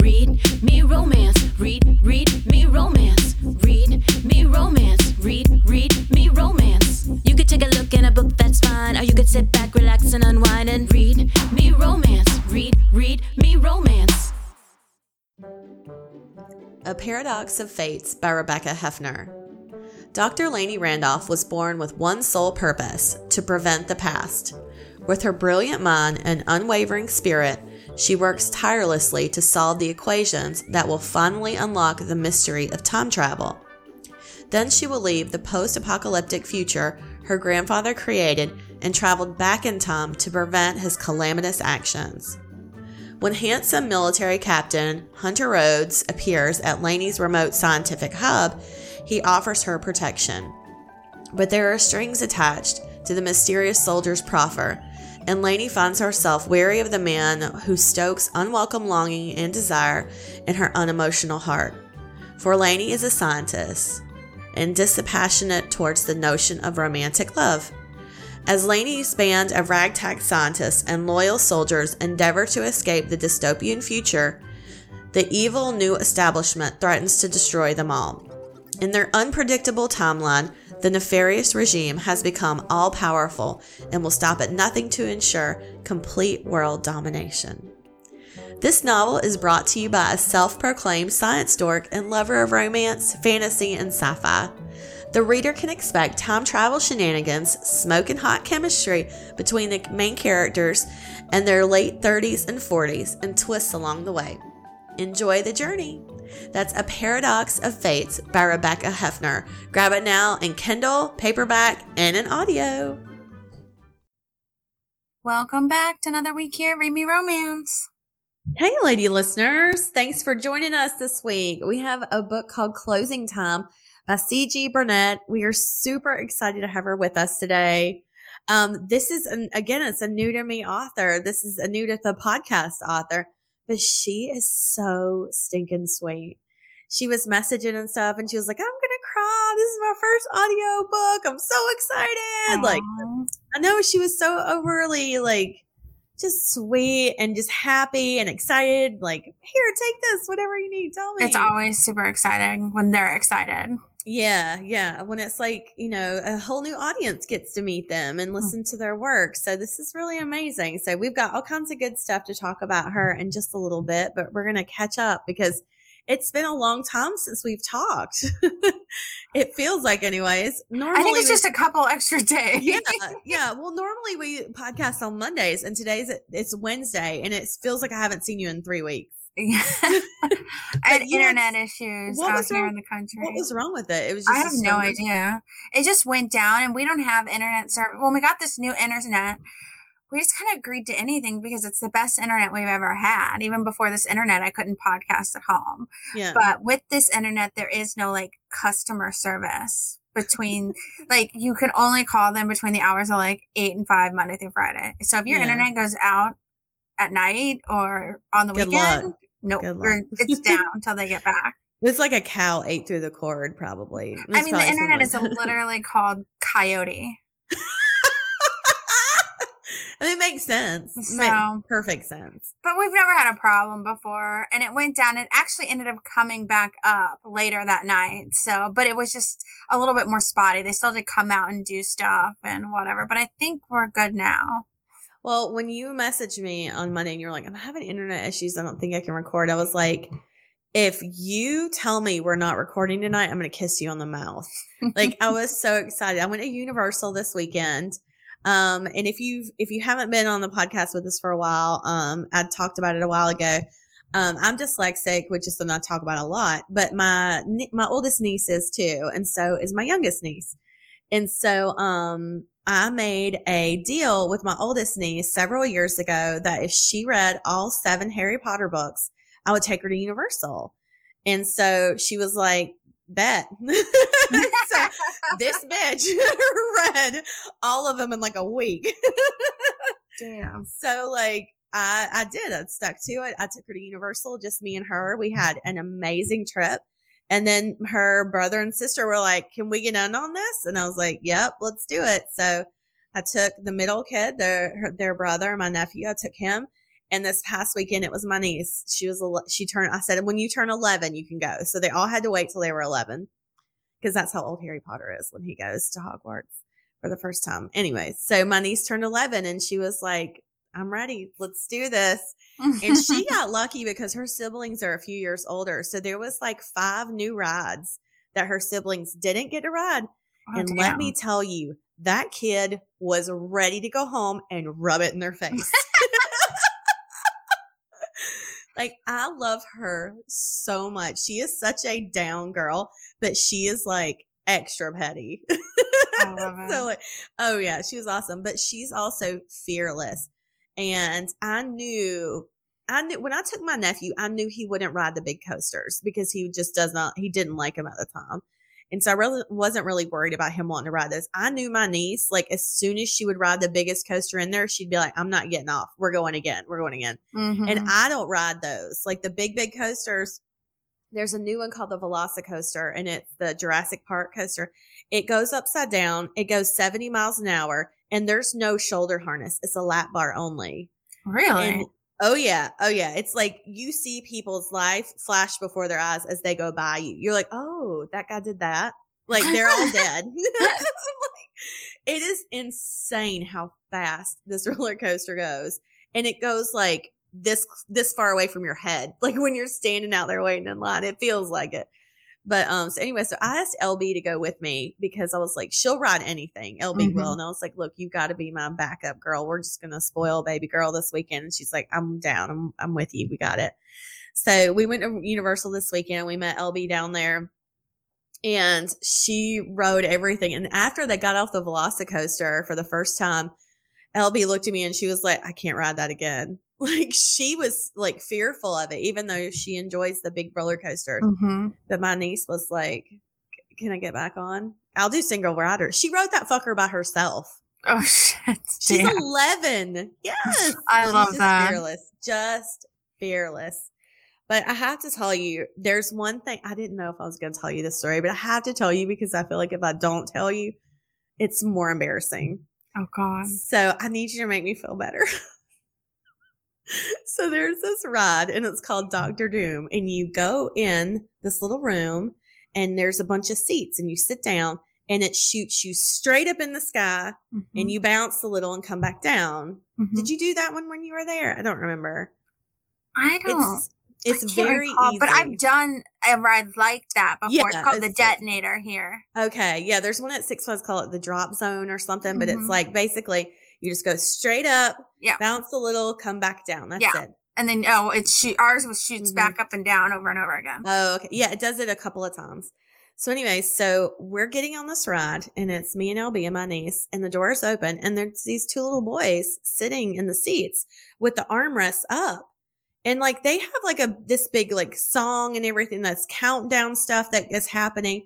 read me romance. Read, read me romance. Read me romance. Read, read me romance. You could take a look in a book, that's fine. Or you could sit back, relax, and unwind and read me romance. Read, read me romance. A Paradox of Fates by Rebecca Hefner. Dr. Laney Randolph was born with one sole purpose to prevent the past. With her brilliant mind and unwavering spirit, she works tirelessly to solve the equations that will finally unlock the mystery of time travel. Then she will leave the post apocalyptic future her grandfather created and traveled back in time to prevent his calamitous actions. When handsome military captain Hunter Rhodes appears at Laney's remote scientific hub, he offers her protection. But there are strings attached to the mysterious soldier's proffer, and Lainey finds herself wary of the man who stokes unwelcome longing and desire in her unemotional heart. For Lainey is a scientist and dispassionate towards the notion of romantic love. As Lainey's band of ragtag scientists and loyal soldiers endeavor to escape the dystopian future, the evil new establishment threatens to destroy them all. In their unpredictable timeline, the nefarious regime has become all powerful and will stop at nothing to ensure complete world domination. This novel is brought to you by a self proclaimed science dork and lover of romance, fantasy, and sci fi. The reader can expect time travel shenanigans, smoking hot chemistry between the main characters and their late 30s and 40s, and twists along the way. Enjoy the journey. That's A Paradox of Fates by Rebecca Hefner. Grab it now in Kindle, paperback, and in audio. Welcome back to another week here, Read Me Romance. Hey, lady listeners. Thanks for joining us this week. We have a book called Closing Time by C.G. Burnett. We are super excited to have her with us today. Um, this is, an, again, it's a new to me author. This is a new to the podcast author, but she is so stinking sweet. She was messaging and stuff, and she was like, I'm to cry. This is my first audio book. I'm so excited. Aww. Like, I know she was so overly, like, just sweet and just happy and excited. Like, here, take this, whatever you need. Tell me. It's always super exciting when they're excited. Yeah, yeah. When it's like, you know, a whole new audience gets to meet them and mm. listen to their work. So this is really amazing. So we've got all kinds of good stuff to talk about her in just a little bit, but we're going to catch up because it's been a long time since we've talked. it feels like anyways. Normally I think it's just a couple extra days. yeah, yeah. Well, normally we podcast on Mondays, and today's it's Wednesday, and it feels like I haven't seen you in three weeks. I had you had- internet issues what out was here wrong- in the country. What was wrong with it? It was. Just I have no idea. It just went down, and we don't have internet service. When we got this new internet, we just kind of agreed to anything because it's the best internet we've ever had. Even before this internet, I couldn't podcast at home. Yeah. But with this internet, there is no like customer service between like you can only call them between the hours of like eight and five Monday through Friday. So if your Yeah. internet goes out at night or on the Good weekend, luck. Nope, Good you're- luck. it's down until they get back. It's like a cow ate through the cord, probably. I mean, the probably internet is literally called Coyote. and it makes sense. So- makes perfect sense. But we've never had a problem before. And it went down. It actually ended up coming back up later that night. So, but it was just a little bit more spotty. They still did come out and do stuff and whatever. But I think we're good now. Well, when you messaged me on Monday and you're like, I'm having internet issues, I don't think I can record. I was like, if you tell me we're not recording tonight, I'm going to kiss you on the mouth. Like I was so excited. I went to Universal this weekend. Um, and if you if you haven't been on the podcast with us for a while, um, I talked about it a while ago. Um, I'm dyslexic, which is something I talk about a lot, but my my oldest niece is too, and so is my youngest niece. And so um I made a deal with my oldest niece several years ago that if she read all seven Harry Potter books, I would take her to Universal. And so she was like, bet. so this bitch read all of them in like a week. Damn. so like I I did. I stuck to it. I took her to Universal, just me and her. We had an amazing trip. And then her brother and sister were like, "Can we get in on this?" And I was like, "Yep, let's do it." So I took the middle kid, their their brother, my nephew. I took him, And this past weekend, it was my niece. She was, she turned, I said, when you turn 11, you can go. So they all had to wait till they were 11 because that's how old Harry Potter is when he goes to Hogwarts for the first time. Anyway, so my niece turned 11 and she was like, I'm ready. Let's do this. And she got lucky because her siblings are a few years older. So there was like five new rides that her siblings didn't get to ride. Oh, and let me tell you, that kid was ready to go home and rub it in their face. like, I love her so much. She is such a down girl, but she is like extra petty. I love it. so, like, oh, yeah, she was awesome. But she's also fearless. And I knew. I knew when I took my nephew, I knew he wouldn't ride the big coasters because he just does not, he didn't like them at the time. And so I really wasn't really worried about him wanting to ride those. I knew my niece, like as soon as she would ride the biggest coaster in there, she'd be like, I'm not getting off. We're going again. We're going again. Mhm. And I don't ride those. Like the big, big coasters. There's a new one called the Velocicoaster and it's the Jurassic Park coaster. It goes upside down. It goes 70 miles an hour and there's no shoulder harness. It's a lap bar only. really? And oh yeah, oh yeah. It's like you see people's life flash before their eyes as they go by you. You're like, oh, that guy did that. Like they're all dead. It is insane how fast this roller coaster goes, and it goes like this this far away from your head. Like when you're standing out there waiting in line, it feels like it. But um, so anyway, so I asked LB to go with me because I was like, she'll ride anything. LB will, Mhm. and I was like, look, you got to be my backup girl. We're just gonna spoil baby girl this weekend. And she's like, I'm down. I'm I'm with you. We got it. So we went to Universal this weekend. We met LB down there, and she rode everything. And after they got off the Velocicoaster for the first time, LB looked at me and she was like, I can't ride that again. Like she was like fearful of it, even though she enjoys the big roller coasters. Mhm. But my niece was like, Can I get back on? I'll do single rider. She rode that fucker by herself. Oh shit! She's Damn. 11. Yes. I She's love that. Fearless. Just fearless. But I have to tell you, there's one thing I didn't know if I was going to tell you this story, but I have to tell you because I feel like if I don't tell you, it's more embarrassing. Oh god. So I need you to make me feel better. So there's this ride and it's called Doctor Doom. And you go in this little room and there's a bunch of seats and you sit down and it shoots you straight up in the sky and you bounce a little and come back down. Mhm. Did you do that one when you were there? I don't remember. I don't. It's it's I very recall, easy. But I've done a ride like that before. it's Yeah, called the it's- detonator here. Okay, yeah, there's one at Six Flags call it the drop zone or something, but it's Mhm. like basically you just go straight up, Yeah. bounce a little, come back down. That's Yeah. it. And then oh, it's shoot ours was shoots Mhm. back up and down over and over again. Oh, okay. Yeah, it does it a couple of times. So anyway, so we're getting on this ride and it's me and LB and my niece and the door's open and there's these two little boys sitting in the seats with the armrests up. And like they have like a this big like song and everything that's countdown stuff that is happening.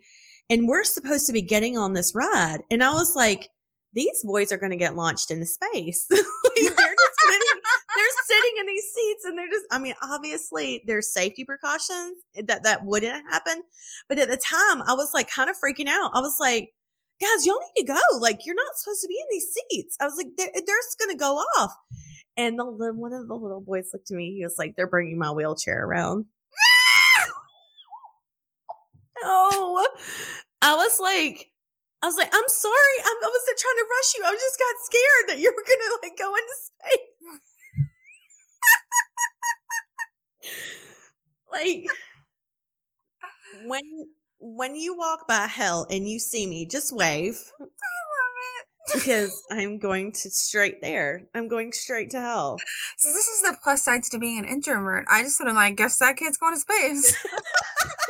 And we're supposed to be getting on this ride. And I was like, these boys are going to get launched into space. Like, they're sitting, they're sitting in these seats and they're just, I mean, obviously there's safety precautions that that wouldn't happen. But at the time I was like kind of freaking out. I was like, guys, y'all need to go. Like, you're not supposed to be in these seats. I was like, they're, they're just going to go off. And the one of the little boys looked at me. He was like, they're bringing my wheelchair around. oh, I was like, I was like, I'm sorry. I'm, I wasn't trying to rush you. I just got scared that you were going to like go into space. like when when you walk by hell and you see me, just wave I love it. because I'm going to straight there. I'm going straight to hell. So this is the plus sides to being an introvert. I just would have like, guess that kid's going to space.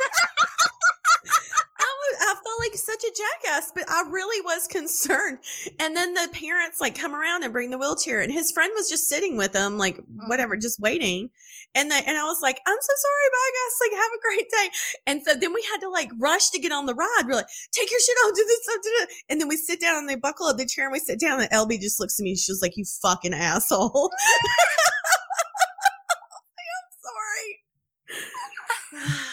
jackass, but I really was concerned. And then the parents like come around and bring the wheelchair, and his friend was just sitting with him, like mm-hmm. whatever, just waiting. And they, and I was like, I'm so sorry, bye guys. Like, have a great day. And so then we had to like rush to get on the ride. We're like, take your shit off, do this, do this. And then we sit down and they buckle up the chair and we sit down. And LB just looks at me. She was like, you fucking asshole. I'm sorry.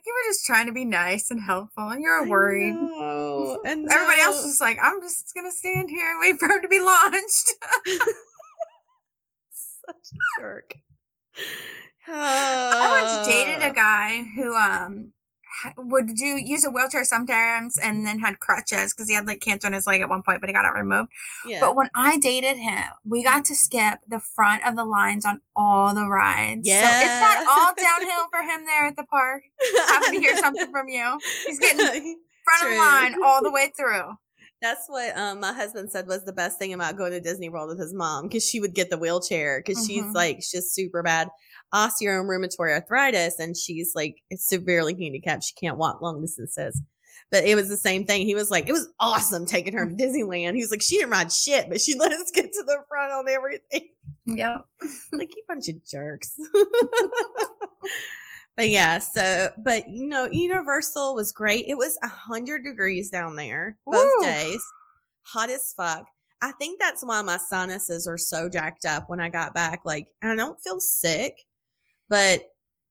oh, you were just trying to be nice and helpful, and you're worried. and Everybody else was like, I'm just gonna stand here and wait for him to be launched. Such a jerk. I once dated a guy who um would do use a wheelchair sometimes and then had crutches because he had like cancer in his leg at one point, but he got it removed. Yeah. But when I dated him, we got to skip the front of the lines on all the rides. So it's not all downhill for him there at the park. Happy to hear something from you. He's getting front of the line all the way through. That's what um, my husband said was the best thing about going to Disney World with his mom because she would get the wheelchair because she's Mhm. like she's super bad osteo and rheumatoid arthritis and she's like severely handicapped. She can't walk long distances. But it was the same thing. He was like, it was awesome taking her to Disneyland. He was like, she didn't ride shit, but she let us get to the front on everything. Yep. like you bunch of jerks. but yeah, so but you know, Universal was great. It was a hundred degrees down there both Woo. days, hot as fuck. I think that's why my sinuses are so jacked up when I got back. Like I don't feel sick, but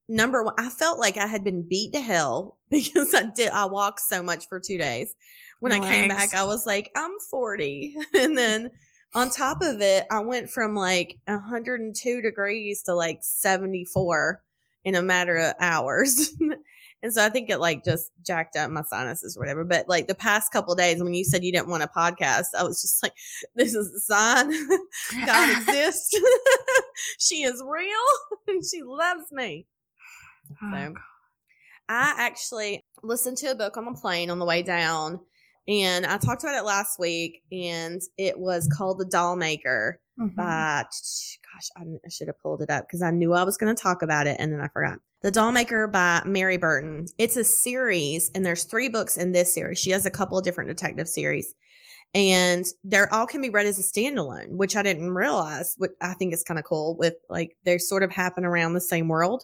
number one, I felt like I had been beat to hell because I did I walked so much for two days. When I came back, I was like, I'm 40. and then on top of it, I went from like 102 degrees to like 74 in a matter of hours. and so I think it like just jacked up my sinuses or whatever. But like the past couple days when you said you didn't want a podcast, I was just like, this is a sign. God exists. she is real and she loves me. Oh, So I actually listened to a book on the plane on the way down. And I talked about it last week, and it was called The Doll Maker Mhm. by, gosh, I, I should have pulled it up because I knew I was going to talk about it and then I forgot. The Dollmaker by Mary Burton. It's a series, and there's three books in this series. She has a couple of different detective series, and they're all can be read as a standalone, which I didn't realize. What I think is kind of cool. With like they sort of happen around the same world,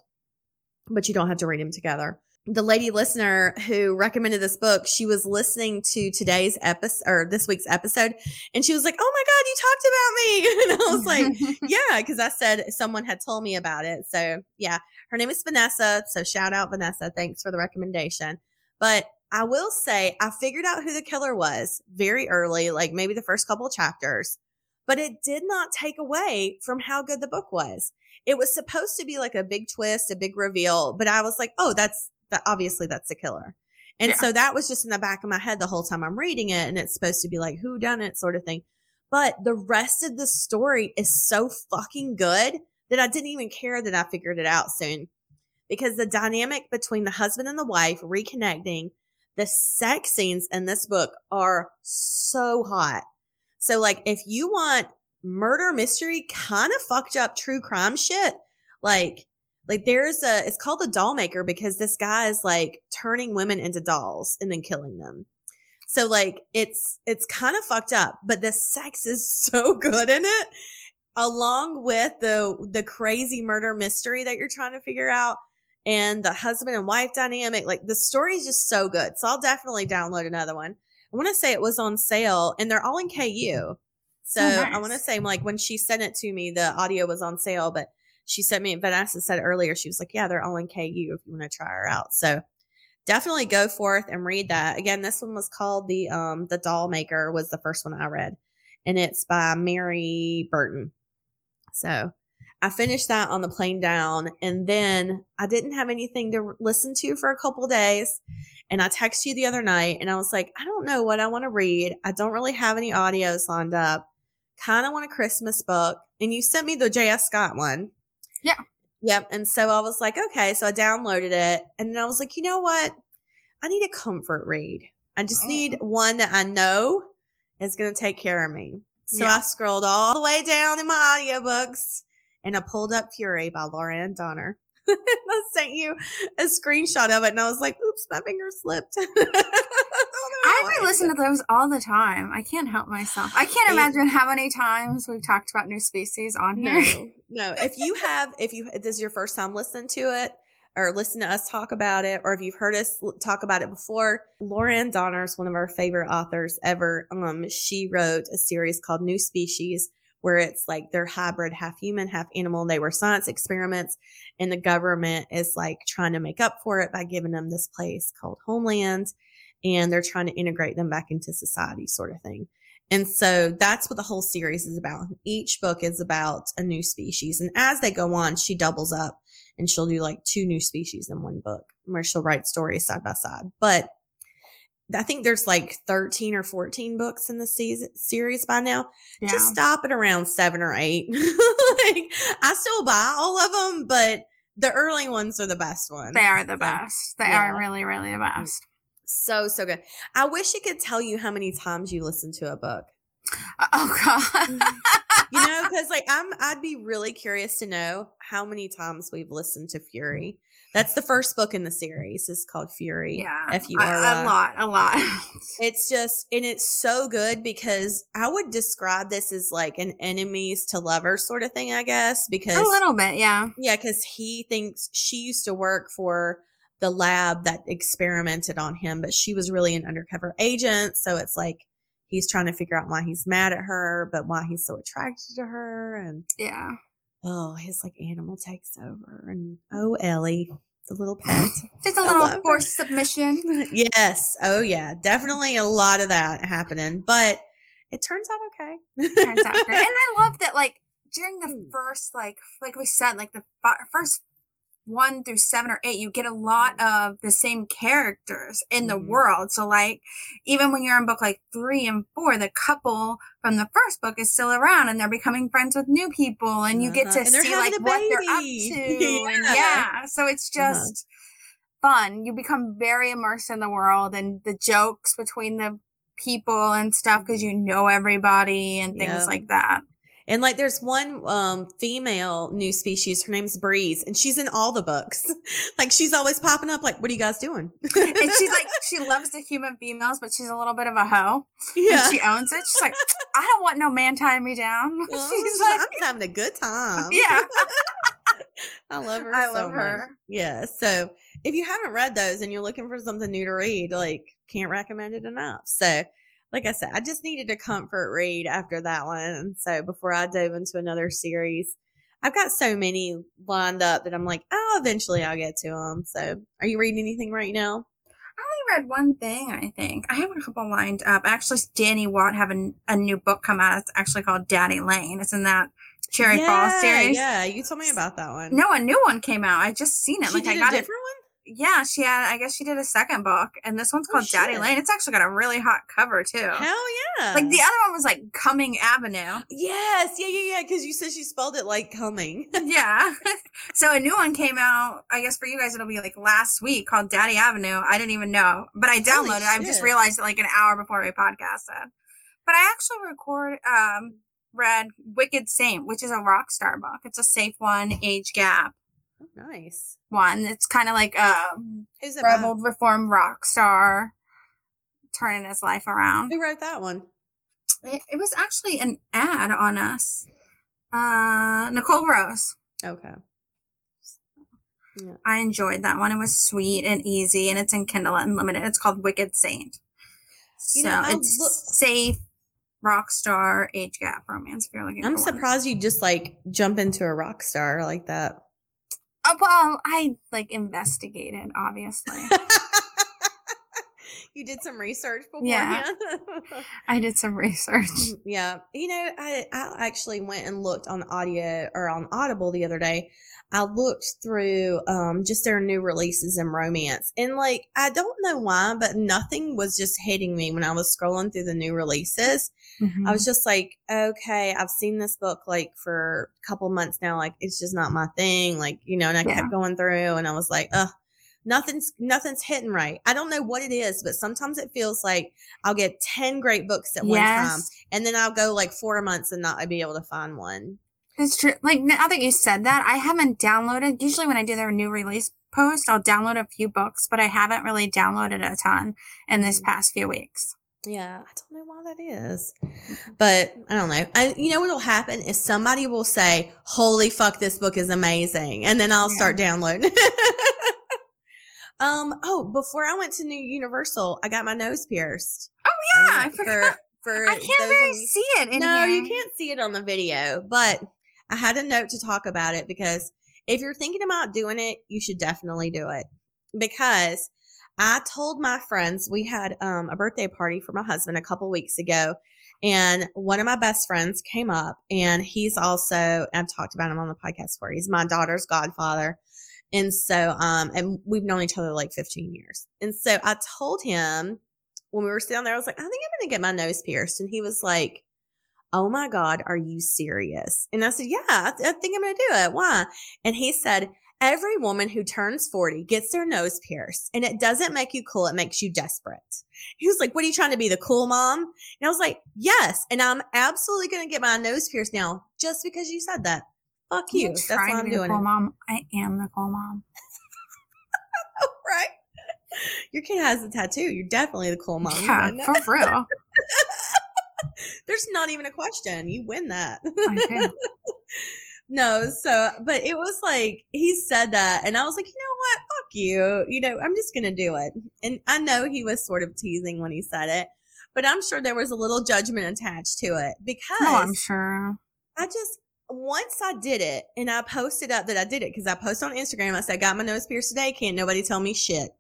but you don't have to read them together. The lady listener who recommended this book, she was listening to today's episode or this week's episode, and she was like, "Oh my god, you talked about me!" And I was like, yeah, because I said someone had told me about it. So yeah, her name is Vanessa. So shout out Vanessa. Thanks for the recommendation. But I will say I figured out who the killer was very early, like maybe the first couple of chapters, but it did not take away from how good the book was. It was supposed to be like a big twist, a big reveal, but I was like, oh, that's that obviously that's the killer. And Yeah. so that was just in the back of my head the whole time I'm reading it. And it's supposed to be like who done it sort of thing. But the rest of the story is so fucking good that I didn't even care that I figured it out soon. Because the dynamic between the husband and the wife reconnecting, the sex scenes in this book are so hot. So, like, if you want murder mystery, kind of fucked up true crime shit, like, like there's a, it's called the doll maker because this guy is like turning women into dolls and then killing them. So like it's it's kind of fucked up, but the sex is so good in it, along with the the crazy murder mystery that you're trying to figure out, and the husband and wife dynamic. Like the story is just so good. So I'll definitely download another one. I want to say it was on sale, and they're all in KU. So Oh, I want to say like when she sent it to me, the audio was on sale, but she sent me Vanessa said earlier, she was like, Yeah, they're all in KU if you want to try her out. So definitely go forth and read that. Again, this one was called the um the doll maker was the first one I read. And it's by Mary Burton. So I finished that on the plane down and then I didn't have anything to listen to for a couple days. And I texted you the other night and I was like, I don't know what I want to read. I don't really have any audios lined up. Kind of want a Christmas book. And you sent me the J.S. Scott one. Yeah. Yep. And so I was like, okay. So I downloaded it. And then I was like, you know what? I need a comfort read. I just Oh. need one that I know is going to take care of me. So Yeah. I scrolled all the way down in my audiobooks and I pulled up Fury by Laurann Dohner. I sent you a screenshot of it and I was like, oops, my finger slipped. I re-listen to those all the time. I can't help myself. I can't imagine how many times we've talked about new species on here. No, no. If you have, if you this is your first time listening to it, or listen to us talk about it, or if you've heard us talk about it before, Laurann Dohner is one of our favorite authors ever. Um, she wrote a series called New Species, where it's like they're hybrid, half human, half animal. They were science experiments, and the government is like trying to make up for it by giving them this place called Homeland, and they're trying to integrate them back into society, sort of thing. And so that's what the whole series is about. Each book is about a new species. And as they go on, she doubles up and she'll do like two new species in one book where she'll write stories side by side. But I think there's like 13 or 14 books in the season, series by now. Yeah. Just stop at around seven or eight. like, I still buy all of them, but the early ones are the best ones. they are the So, best. They yeah. are really, really the mm. best. So, so good. I wish I could tell you how many times you listen to a book. Uh, oh god. Mm-hmm. You know, because like I'm, I'd be really curious to know how many times we've listened to Fury. That's the first book in the series. It's called Fury. yeah. If you are a lot, a lot. It's just, and it's so good because I would describe this as like an enemies to lovers sort of thing, I guess. Because a little bit, yeah. yeah, because he thinks she used to work for the lab that experimented on him, but she was really an undercover agent. So it's like he's trying to figure out why he's mad at her, but why he's so attracted to her. And Yeah. oh, his like animal takes over. And oh, Ellie, the little pet. Just a little forced submission. yes. Oh, yeah. Definitely a lot of that happening, but it turns out okay. turns out great. And I love that, like during the Mm. first, like like we said, like the fi- first one through seven or eight, you get a lot of the same characters in the Mhm. world. So, like even when you're in book like three and four, the couple from the first book is still around, and they're becoming friends with new people, and you get Uh-huh. to And they're see like what they're up to, and Yeah. yeah. So it's Uh-huh. just. Fun. You become very immersed in the world and the jokes between the people and stuff because you know everybody and things Yeah. like that. And like there's one um female new species, her name's Breeze, and she's in all the books. like she's always popping up like, What are you guys doing? and she's like, she loves the human females, but she's a little bit of a hoe. Yeah. And she owns it. She's like, I don't want no man tying me down. Well, she's like, I'm having a good time. yeah. I love her. I so love much. her. Yeah. So if you haven't read those and you're looking for something new to read, like can't recommend it enough. So like I said, I just needed a comfort read after that one. So before I dove into another series, I've got so many lined up that I'm like, oh, eventually I'll get to them. So are you reading anything right now? I only read one thing, I think. I have a couple lined up. Actually, Danny Watt have a, a new book come out. It's actually called Daddy Lane. It's in that Cherry Falls Yeah, series. Yeah, you told me about that one. No, a new one came out. I just seen it. she like I got a it. different Yeah, she had. I guess she did a second book, and this one's Oh, called Daddy. Lane. It's actually got a really hot cover too. Hell yeah! Like the other one was like Coming Avenue. yes, yeah, yeah, yeah. Because you said she spelled it like coming. yeah. so a new one came out. I guess for you guys it'll be like last week called Daddy Avenue. I didn't even know, but I downloaded. I just realized it like an hour before we podcasted. But I actually record um read Wicked Saint, which is a rock star book. It's a safe one, age gap Oh, nice. one. It's kind of like a Who's it rebel reformed rock star turning his life around. Who wrote that one? It, it was actually an ad on us. Uh, Nicole Rose. Okay. Yeah. I enjoyed that one. It was sweet and easy, and it's in Kindle Unlimited. It's called Wicked Saint. So know, it's look- safe, rock star, age gap romance. If you're looking, I'm for one. surprised you just like jump into a rock star like that. Well, I like investigated, obviously. you did some research beforehand. Yeah. I did some research. yeah. You know, I, I actually went and looked on audio or on Audible the other day. I looked through um just their new releases in romance. And like I don't know why, but nothing was just hitting me when I was scrolling through the new releases. I was just like, okay, I've seen this book like for a couple months now. Like it's just not my thing. Like, you know, and I Yeah. kept going through and I was like, ugh, nothing's nothing's hitting right. I don't know what it is, but sometimes it feels like I'll get 10 great books at one time and then I'll go like four months and not be able to find one. it's true. Like now that you said that, I haven't downloaded. Usually, when I do their new release post, I'll download a few books, but I haven't really downloaded a ton in this Mhm. past few weeks. Yeah, I don't know why that is. But I don't know. I, you know what'll happen is somebody will say, Holy fuck, this book is amazing. And then I'll Yeah. start downloading. um, oh, before I went to New Universal, I got my nose pierced. Oh yeah, I Um, forgot. for I can't really of see it. In no, here. you can't see it on the video, but I had a note to talk about it because if you're thinking about doing it, you should definitely do it. Because I told my friends we had um, a birthday party for my husband a couple weeks ago, And one of my best friends came up, and he's also, I've talked about him on the podcast before. He's my daughter's godfather. And so, um, and we've known each other like 15 years. And so I told him when we were sitting there, I was like, I think I'm going to get my nose pierced. And he was like, Oh my God, are you serious? And I said, Yeah, I, th- I think I'm going to do it. Why? And he said, Every woman who turns 40 gets their nose pierced and it doesn't make you cool. It makes you desperate. He was like, What are you trying to be, the cool mom? And I was like, Yes. And I'm absolutely going to get my nose pierced now just because you said that. Fuck you. That's to I'm doing it. mom. I am the cool mom. right? Your kid has a tattoo. You're definitely the cool mom. Yeah, for real. There's not even a question. You win that. No, so, but it was like, he said that, and I was like, you know what? Fuck you. You know, I'm just going to do it. And I know he was sort of teasing when he said it, but I'm sure there was a little judgment attached to it oh, because No, I'm sure. I just once I did it and I posted up that I did it because I posted on Instagram. I said, I got my nose pierced today. Can't nobody tell me shit.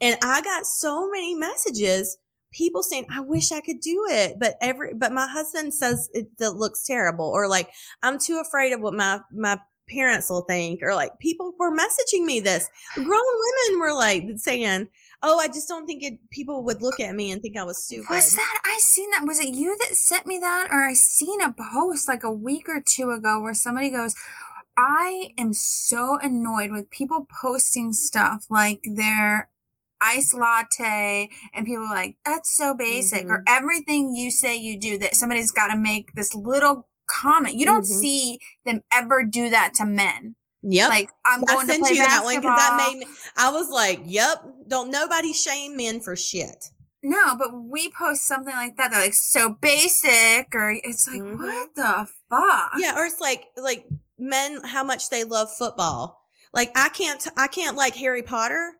And I got so many messages, people saying, I wish I could do it. But every, but my husband says it, that looks terrible. Or like, I'm too afraid of what my, my parents will think. Or like, people were messaging me this. Grown women were like saying, Oh, I just don't think it, people would look at me and think I was stupid. Was that I seen that? Was it you that sent me that, or I seen a post like a week or two ago where somebody goes, "I am so annoyed with people posting stuff like their ice latte, and people are like that's so basic, or everything you say you do that somebody's got to make this little comment. You don't Mhm. see them ever do that to men. Yep. Like I'm I going to sent play you that one because that made me. I was like, "Yep, don't nobody shame men for shit." No, but we post something like that. They're like so basic, or it's like, Mhm. what the fuck? Yeah, or it's like like men how much they love football. Like I can't I can't like Harry Potter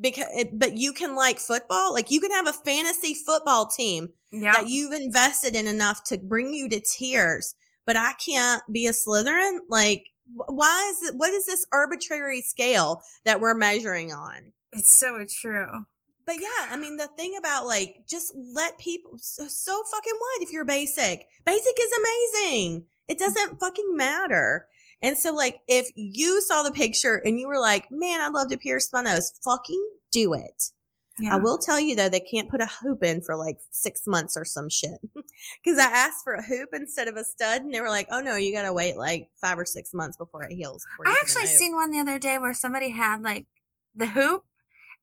because but you can like football. Like you can have a fantasy football team yeah. that you've invested in enough to bring you to tears, but I can't be a Slytherin. Like why is it? What is this arbitrary scale that we're measuring on? It's so true. But yeah, I mean, the thing about like, just let people, so, uh, so fucking what if you're basic? Basic is amazing. It mm. doesn't fucking matter. And so, like, if you saw the picture and you were like, man, I'd love to pierce my nose, fucking do it. Yeah. I will tell you though, they can't put a hoop in for like six months or some shit. Cause I asked for a hoop instead of a stud and they were like, oh no, you gotta wait like five or six months before it heals. before I put in a actually seen one the other day where somebody had like the hoop,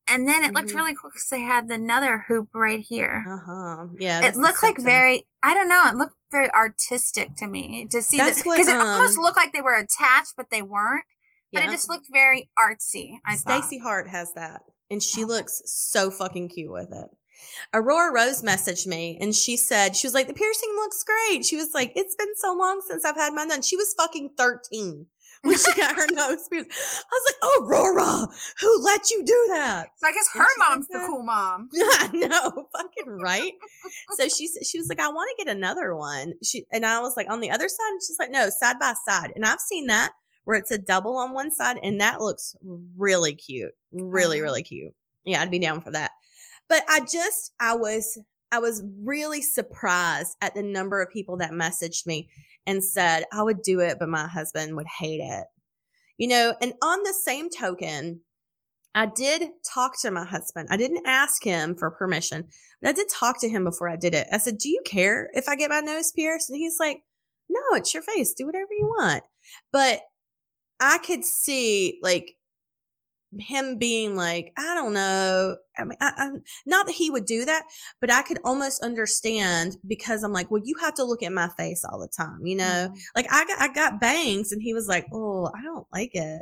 and then it looked Mhm. really cool because they had another hoop right here. Uh-huh. Yeah. it looked like very, I don't know, it looked very artistic to me to see That's what, because it almost um, looked like they were attached, but they weren't. But it just looked very artsy. I. Stacy Hart has that, and she looks so fucking cute with it. Aurora Rose messaged me and she said, she was like, the piercing looks great. She was like, it's been so long since I've had mine done. She was fucking 13 when she got her nose pierced. I was like, Aurora, who let you do that? So I guess her mom's the cool mom. I know, fucking right. so she she was like, I want to get another one. She and I was like, on the other side, and she's like, no, side by side. And I've seen that where it's a double on one side, and that looks really cute, really Uh-huh. really cute. Yeah, I'd be down for that. But I just I was I was really surprised at the number of people that messaged me and said I would do it, but my husband would hate it. You know, and on the same token, I did talk to my husband. I didn't ask him for permission, but I did talk to him before I did it. I said, Do you care if I get my nose pierced? And he's like, No, it's your face. Do whatever you want. But I could see like him being like, I don't know. I mean, I, I, not that he would do that, but I could almost understand because I'm like, well, you have to look at my face all the time, you know? Mm-hmm. Like I got, I got bangs and he was like, oh, I don't like it.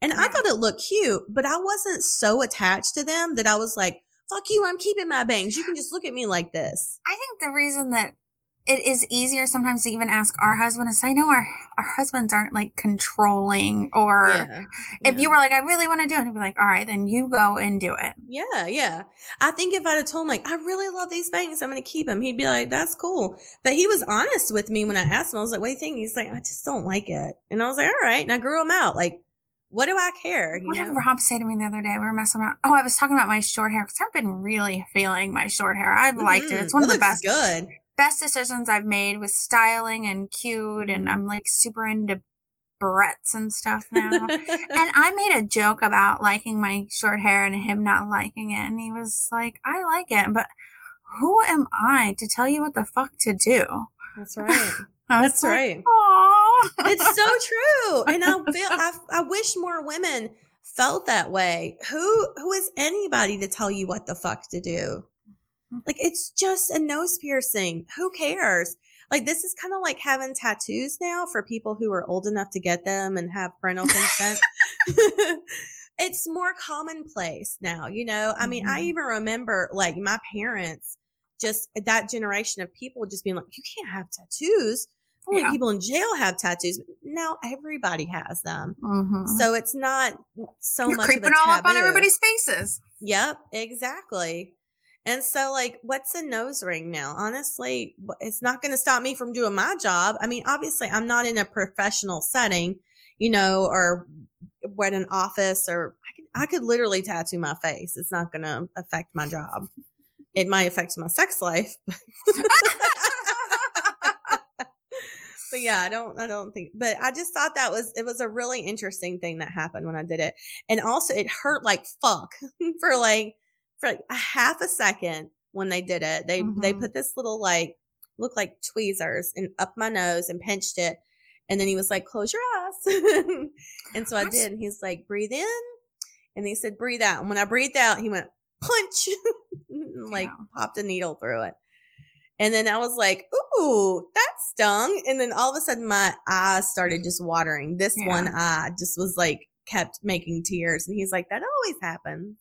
And I thought it looked cute, but I wasn't so attached to them that I was like, fuck you, I'm keeping my bangs. You can just look at me like this. I think the reason that it is easier sometimes to even ask our husband is say, no, our our husbands aren't like controlling or if yeah. you were like I really want to do it, he'd be like, all right, then you go and do it. Yeah, yeah. I think if I'd have told him like I really love these bangs, I'm gonna keep them, he'd be like, "That's cool." But he was honest with me when I asked him. I was like, "What do you think?" He's like, "I just don't like it," and I was like, "All right." And I grew them out. Like, what do I care? You What did know? Rob say to me the other day? We were messing around. Oh, I was talking about my short hair because I've been really feeling my short hair. I've liked it. Mhm. It's one of the best. Good. Best decisions I've made with styling and cute, and I'm like super into barrettes and stuff now. and I made a joke about liking my short hair and him not liking it, and he was like, "I like it, but who am I to tell you what the fuck to do?" That's right. That's right. Aww. it's so true. And I feel I, I wish more women felt that way. Who who is anybody to tell you what the fuck to do? Like it's just a nose piercing. Who cares? Like this is kind of like having tattoos now for people who are old enough to get them and have parental consent. it's more commonplace now, you know. I mean, I Mhm. even remember like my parents just that generation of people just being like, You can't have tattoos. Only Yeah. people in jail have tattoos. Now everybody has them. Mhm. So it's not so You're much of a creeping all up on everybody's faces. Yep, exactly. And so, like, what's a nose ring now? Honestly, it's not going to stop me from doing my job. I mean, obviously, I'm not in a professional setting, you know, or at an office, or I could, I could literally tattoo my face. It's not going to affect my job. It might affect my sex life. but yeah, I don't, I don't think, but I just thought that was, it was a really interesting thing that happened when I did it. And also it hurt like fuck for like, for like a half a second when they did it. They, they Mhm. put this little like, look like tweezers and up my nose and pinched it. And then he was like, close your eyes. and so I did. And he's like, breathe in. And he said, breathe out. And when I breathed out, he went, punch, and, like Yeah. popped a needle through it. And then I was like, ooh, that stung. And then all of a sudden my eyes started just watering. This Yeah. one eye just was like, kept making tears. And he's like, that always happens.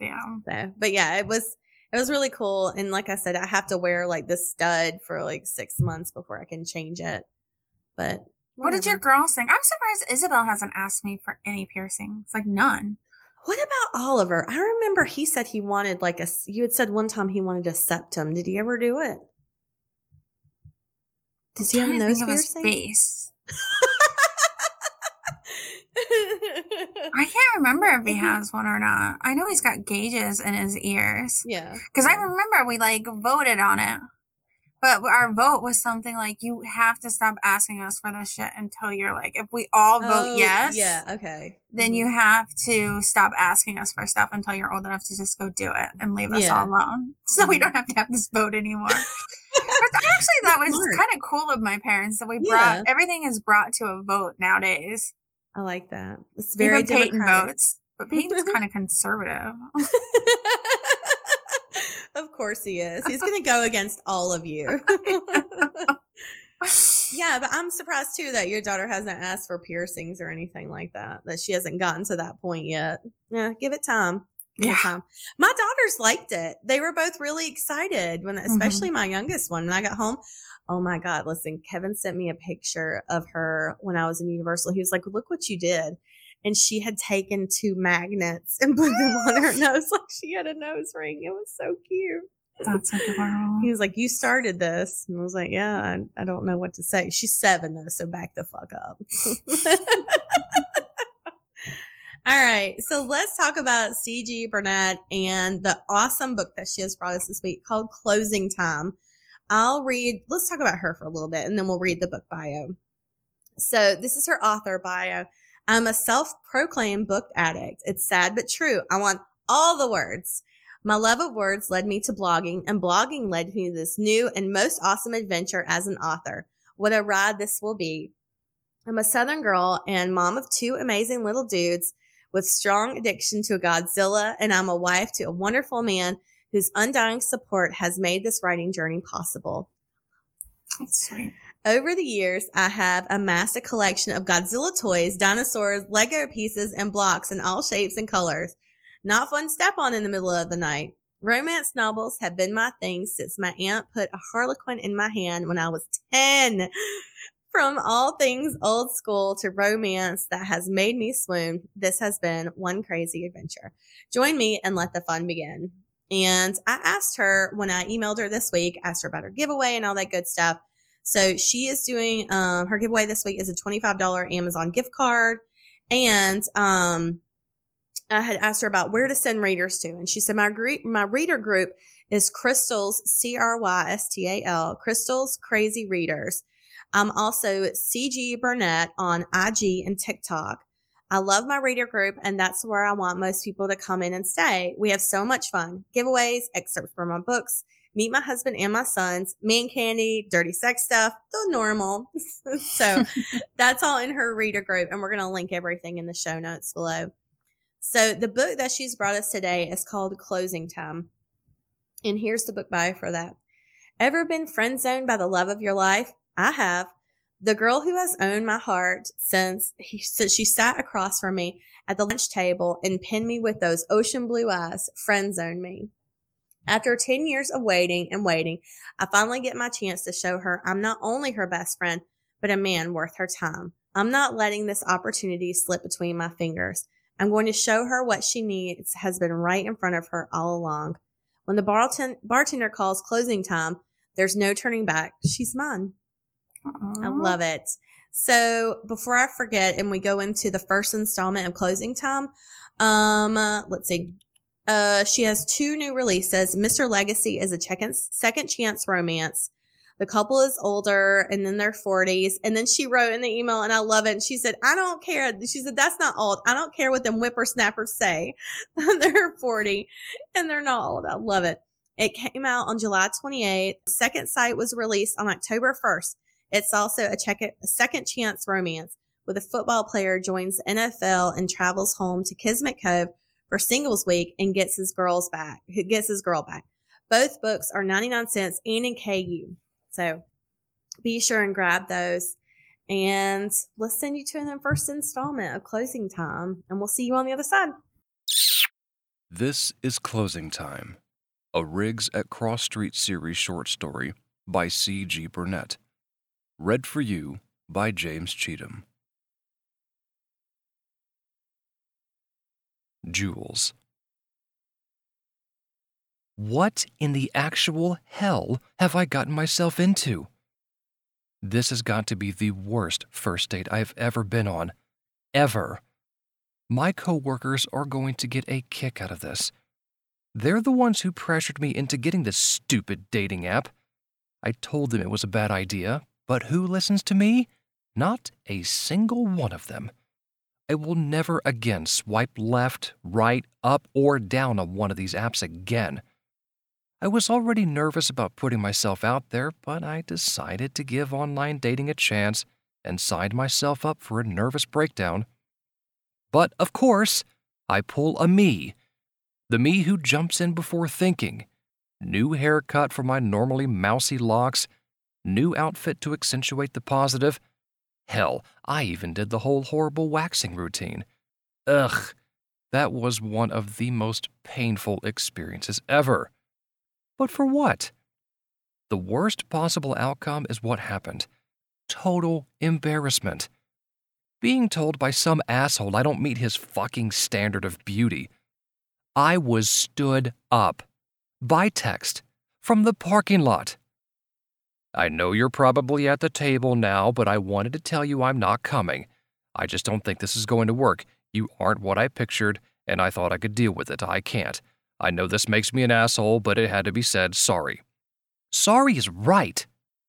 Yeah. So, but yeah, it was, it was really cool. And like I said, I have to wear like this stud for like six months before I can change it. But What did your whatever. girl think? I'm surprised Isabel hasn't asked me for any piercings. Like none. What about Oliver? I remember he said he wanted like a. you had said one time he wanted a septum. Did he ever do it? Does he have nose his face. I can't remember if he Mhm. has one or not. I know he's got gauges in his ears. yeah. Because I remember we like voted on it. But our vote was something like you have to stop asking us for this shit until you're like, if we all vote Oh, yes, Yeah. Okay. then Mhm. you have to stop asking us for stuff until you're old enough to just go do it and leave us Yeah. all alone. So we Mhm. don't have to have this vote anymore. but actually, that was kind of cool of my parents that we Yeah. brought everything is brought to a vote nowadays. I like that. It's very Peyton votes, but Peyton's kind of conservative. of course he is. He's going to go against all of you. yeah, but I'm surprised too that your daughter hasn't asked for piercings or anything like that. That she hasn't gotten to that point yet. Yeah, give it time. Give it Yeah. time. My daughters liked it. They were both really excited when, Mm-hmm. especially my youngest one. When I got home, oh my god! Listen, Kevin sent me a picture of her when I was in Universal. He was like, "Look what you did." And she had taken two magnets and put them on her nose like she had a nose ring. It was so cute. That's adorable. He was like, "You started this," and I was like, "Yeah, I, I don't know what to say." She's seven though, so back the fuck up. All right, so let's talk about CG Burnett and the awesome book that she has brought us this week called Closing Time. I'll read. Let's talk about her for a little bit, and then we'll read the book bio. So this is her author bio. I'm a self-proclaimed book addict. It's sad but true. I want all the words. My love of words led me to blogging, and blogging led me to this new and most awesome adventure as an author. What a ride this will be. I'm a Southern girl and mom of two amazing little dudes with strong addiction to Godzilla, and I'm a wife to a wonderful man whose undying support has made this writing journey possible. That's sweet. Over the years, I have amassed a collection of Godzilla toys, dinosaurs, Lego pieces, and blocks in all shapes and colors. Not fun to step on in the middle of the night. Romance novels have been my thing since my aunt put a Harlequin in my hand when I was 10. From all things old school to romance that has made me swoon, this has been one crazy adventure. Join me and let the fun begin. And I asked her when I emailed her this week, asked her about her giveaway and all that good stuff. So she is doing um, her giveaway this week is a $25 Amazon gift card. And um, I had asked her about where to send readers to, and she said my group, my reader group is Crystal's C R Y S T A L Crystal's Crazy Readers. I'm also CG Burnett on IG and TikTok. I love my reader group, and that's where I want most people to come in and stay. We have so much fun giveaways, excerpts from my books, meet my husband and my sons, man candy, dirty sex stuff, the normal. so that's all in her reader group, and we're going to link everything in the show notes below. So the book that she's brought us today is called Closing Time. And here's the book bio for that. Ever been friend zoned by the love of your life? I have. The girl who has owned my heart since he, since she sat across from me at the lunch table and pinned me with those ocean blue eyes, friend zoned me. After 10 years of waiting and waiting, I finally get my chance to show her I'm not only her best friend, but a man worth her time. I'm not letting this opportunity slip between my fingers. I'm going to show her what she needs has been right in front of her all along. When the bartender calls closing time, there's no turning back. She's mine. Aww. I love it. So before I forget, and we go into the first installment of closing time, um, uh, let's see. Uh, she has two new releases. Mr. Legacy is a second, second chance romance. The couple is older and then they're 40s. And then she wrote in the email, and I love it. she said, I don't care. She said, That's not old. I don't care what them whippersnappers say. they're 40 and they're not old. I love it. It came out on July 28th. Second Sight was released on October 1st. It's also a, check- a second chance romance with a football player joins NFL and travels home to Kismet Cove for singles week and gets his girls back, gets his girl back. Both books are 99 cents and in KU. So be sure and grab those. And let's send you to the first installment of Closing Time, and we'll see you on the other side. This is Closing Time, a Riggs at Cross Street series short story by C.G. Burnett. Read for you by James Cheatham. Jules. What in the actual hell have I gotten myself into? This has got to be the worst first date I've ever been on. Ever. My coworkers are going to get a kick out of this. They're the ones who pressured me into getting this stupid dating app. I told them it was a bad idea, but who listens to me? Not a single one of them. I will never again swipe left, right, up, or down on one of these apps again. I was already nervous about putting myself out there, but I decided to give online dating a chance and signed myself up for a nervous breakdown. But of course, I pull a me. The me who jumps in before thinking. New haircut for my normally mousy locks, new outfit to accentuate the positive. Hell, I even did the whole horrible waxing routine. Ugh, that was one of the most painful experiences ever. But for what? The worst possible outcome is what happened total embarrassment. Being told by some asshole I don't meet his fucking standard of beauty. I was stood up by text from the parking lot. I know you're probably at the table now, but I wanted to tell you I'm not coming. I just don't think this is going to work. You aren't what I pictured, and I thought I could deal with it. I can't. I know this makes me an asshole, but it had to be said. Sorry. Sorry is right,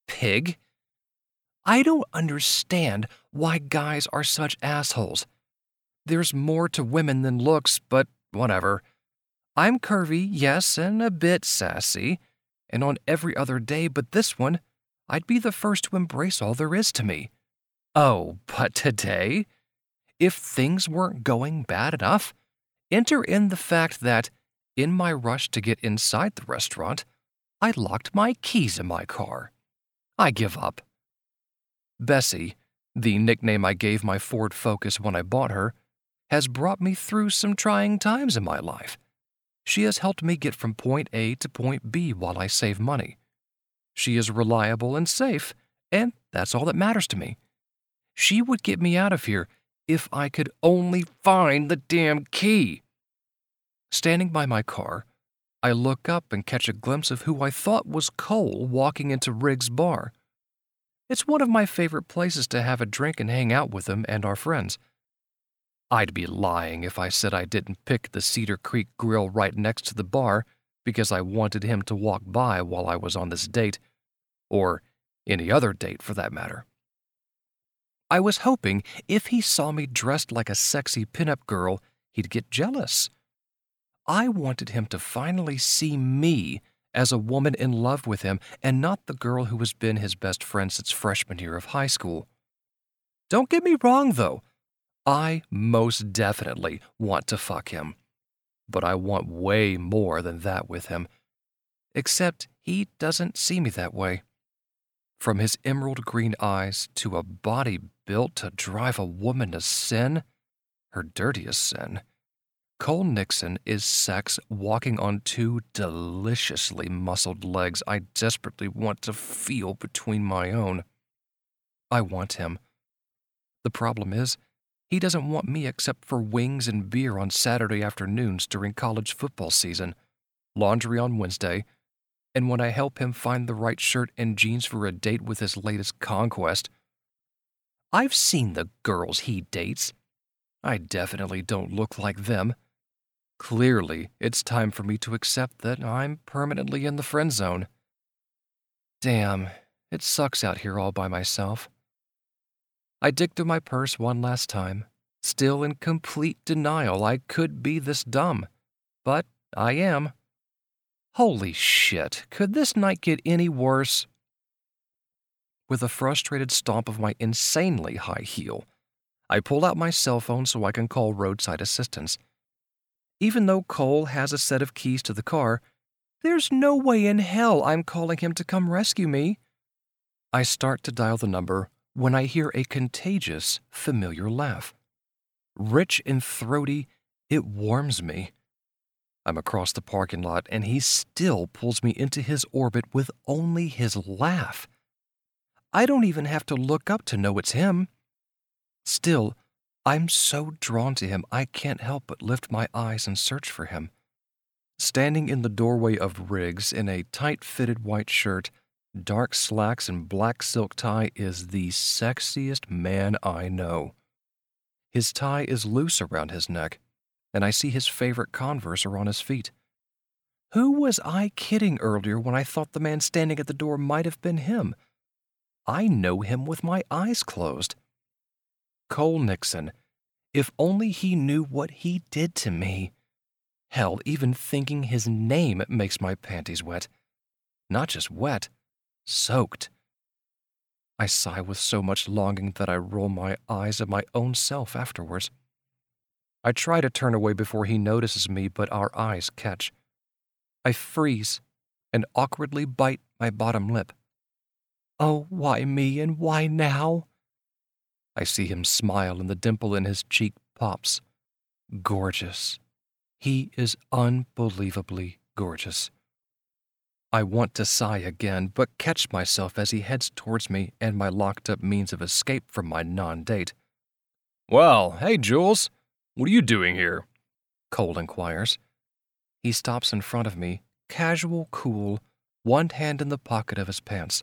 pig. I don't understand why guys are such assholes. There's more to women than looks, but whatever. I'm curvy, yes, and a bit sassy, and on every other day but this one, I'd be the first to embrace all there is to me. Oh, but today? If things weren't going bad enough, enter in the fact that in my rush to get inside the restaurant, I locked my keys in my car. I give up. Bessie, the nickname I gave my Ford Focus when I bought her, has brought me through some trying times in my life. She has helped me get from point A to point B while I save money. She is reliable and safe, and that's all that matters to me. She would get me out of here if I could only find the damn key. Standing by my car, I look up and catch a glimpse of who I thought was Cole walking into Riggs' bar. It's one of my favorite places to have a drink and hang out with him and our friends. I'd be lying if I said I didn't pick the Cedar Creek Grill right next to the bar because I wanted him to walk by while I was on this date, or any other date for that matter. I was hoping if he saw me dressed like a sexy pinup girl, he'd get jealous. I wanted him to finally see me as a woman in love with him and not the girl who has been his best friend since freshman year of high school. Don't get me wrong, though. I most definitely want to fuck him. But I want way more than that with him. Except he doesn't see me that way. From his emerald green eyes to a body built to drive a woman to sin, her dirtiest sin, Cole Nixon is sex walking on two deliciously muscled legs I desperately want to feel between my own. I want him. The problem is, he doesn't want me except for wings and beer on Saturday afternoons during college football season, laundry on Wednesday, and when I help him find the right shirt and jeans for a date with his latest conquest. I've seen the girls he dates. I definitely don't look like them. Clearly, it's time for me to accept that I'm permanently in the friend zone. Damn, it sucks out here all by myself. I dig through my purse one last time, still in complete denial I could be this dumb. But I am. Holy shit, could this night get any worse? With a frustrated stomp of my insanely high heel, I pull out my cell phone so I can call roadside assistance. Even though Cole has a set of keys to the car, there's no way in hell I'm calling him to come rescue me. I start to dial the number when I hear a contagious, familiar laugh. Rich and throaty, it warms me. I'm across the parking lot, and he still pulls me into his orbit with only his laugh. I don't even have to look up to know it's him. Still, I'm so drawn to him, I can't help but lift my eyes and search for him. Standing in the doorway of Riggs in a tight fitted white shirt, dark slacks, and black silk tie is the sexiest man I know. His tie is loose around his neck, and I see his favorite Converse are on his feet. Who was I kidding earlier when I thought the man standing at the door might have been him? I know him with my eyes closed. Cole Nixon, if only he knew what he did to me. Hell, even thinking his name makes my panties wet. Not just wet, soaked. I sigh with so much longing that I roll my eyes at my own self afterwards. I try to turn away before he notices me, but our eyes catch. I freeze and awkwardly bite my bottom lip. Oh, why me and why now? I see him smile and the dimple in his cheek pops. Gorgeous. He is unbelievably gorgeous. I want to sigh again, but catch myself as he heads towards me and my locked up means of escape from my non date. Well, hey, Jules. What are you doing here? Cole inquires. He stops in front of me, casual, cool, one hand in the pocket of his pants.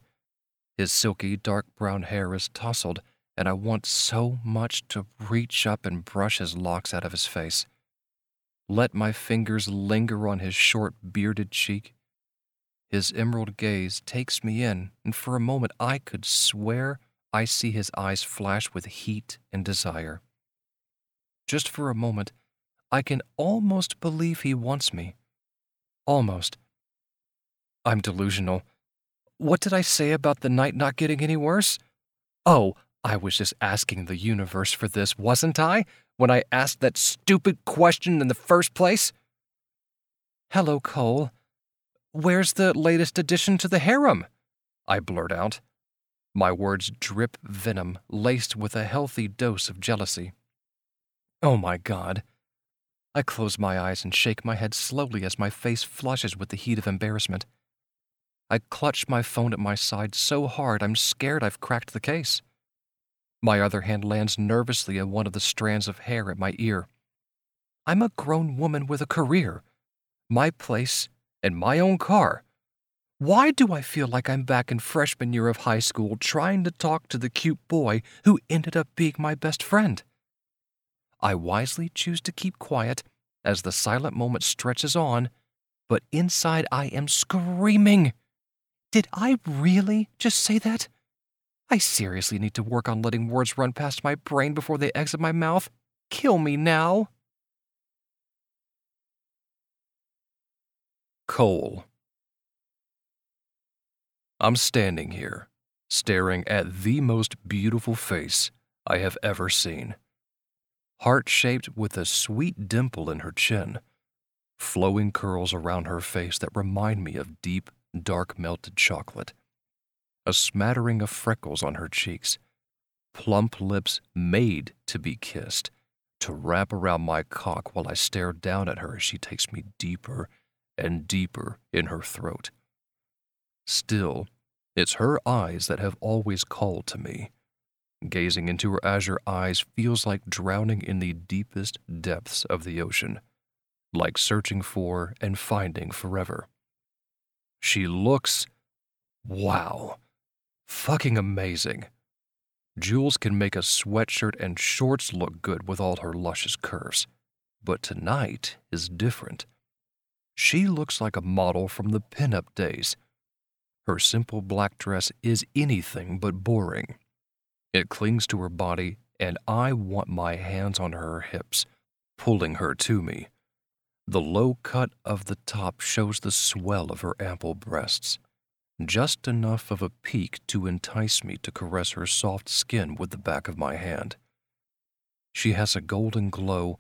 His silky, dark brown hair is tousled and I want so much to reach up and brush his locks out of his face. Let my fingers linger on his short, bearded cheek. His emerald gaze takes me in, and for a moment I could swear I see his eyes flash with heat and desire. Just for a moment, I can almost believe he wants me. Almost. I'm delusional. What did I say about the night not getting any worse? Oh, I was just asking the universe for this, wasn't I? When I asked that stupid question in the first place? Hello, Cole. Where's the latest addition to the harem? I blurt out. My words drip venom, laced with a healthy dose of jealousy. Oh my God. I close my eyes and shake my head slowly as my face flushes with the heat of embarrassment. I clutch my phone at my side so hard I'm scared I've cracked the case. My other hand lands nervously on one of the strands of hair at my ear. I'm a grown woman with a career, my place, and my own car. Why do I feel like I'm back in freshman year of high school trying to talk to the cute boy who ended up being my best friend? I wisely choose to keep quiet as the silent moment stretches on, but inside I am screaming. Did I really just say that? I seriously need to work on letting words run past my brain before they exit my mouth. Kill me now. Cole. I'm standing here, staring at the most beautiful face I have ever seen. Heart shaped with a sweet dimple in her chin, flowing curls around her face that remind me of deep, dark melted chocolate, a smattering of freckles on her cheeks, plump lips made to be kissed, to wrap around my cock while I stare down at her as she takes me deeper and deeper in her throat. Still, it's her eyes that have always called to me. Gazing into her azure eyes feels like drowning in the deepest depths of the ocean, like searching for and finding forever. She looks. wow. Fucking amazing. Jules can make a sweatshirt and shorts look good with all her luscious curves. But tonight is different. She looks like a model from the pinup days. Her simple black dress is anything but boring. It clings to her body, and I want my hands on her hips, pulling her to me. The low cut of the top shows the swell of her ample breasts, just enough of a peak to entice me to caress her soft skin with the back of my hand. She has a golden glow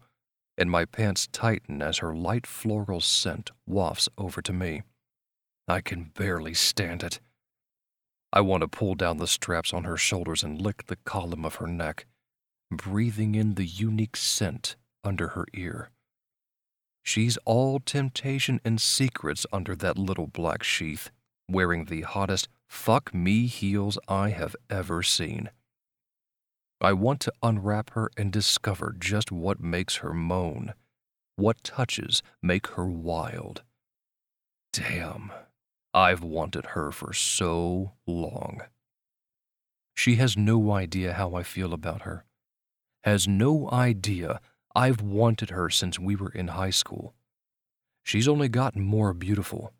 and my pants tighten as her light floral scent wafts over to me. I can barely stand it. I want to pull down the straps on her shoulders and lick the column of her neck, breathing in the unique scent under her ear. She's all temptation and secrets under that little black sheath, wearing the hottest fuck me heels I have ever seen. I want to unwrap her and discover just what makes her moan, what touches make her wild. Damn, I've wanted her for so long. She has no idea how I feel about her, has no idea I've wanted her since we were in high school. She's only gotten more beautiful.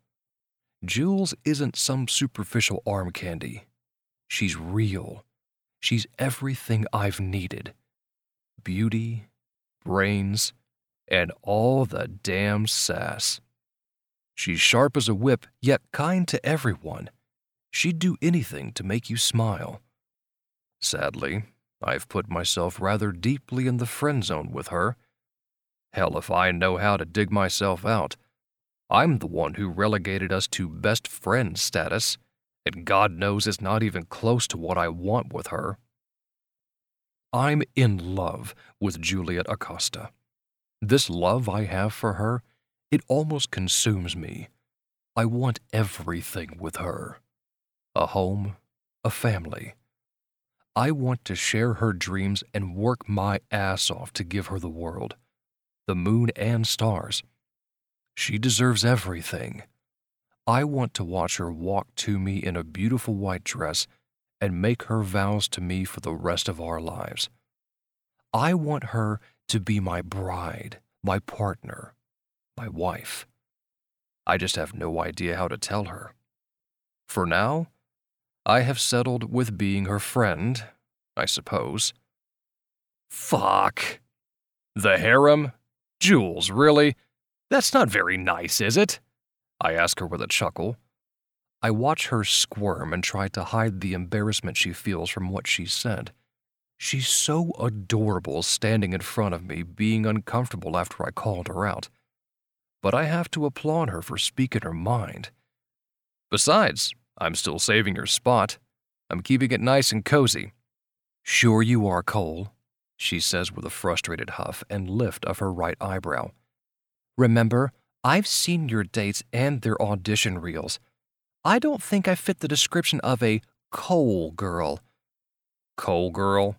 Jules isn't some superficial arm candy. She's real She's everything I've needed beauty, brains, and all the damn sass. She's sharp as a whip, yet kind to everyone. She'd do anything to make you smile. Sadly, I've put myself rather deeply in the friend zone with her. Hell, if I know how to dig myself out, I'm the one who relegated us to best friend status and God knows it's not even close to what I want with her. I'm in love with Juliet Acosta. This love I have for her, it almost consumes me. I want everything with her a home, a family. I want to share her dreams and work my ass off to give her the world, the moon and stars. She deserves everything. I want to watch her walk to me in a beautiful white dress and make her vows to me for the rest of our lives. I want her to be my bride, my partner, my wife. I just have no idea how to tell her. For now, I have settled with being her friend, I suppose. Fuck. The harem? Jules, really? That's not very nice, is it? I ask her with a chuckle. I watch her squirm and try to hide the embarrassment she feels from what she said. She's so adorable standing in front of me, being uncomfortable after I called her out. But I have to applaud her for speaking her mind. Besides, I'm still saving her spot. I'm keeping it nice and cozy. Sure you are, Cole, she says with a frustrated huff and lift of her right eyebrow. Remember, I've seen your dates and their audition reels. I don't think I fit the description of a Cole girl. Cole girl?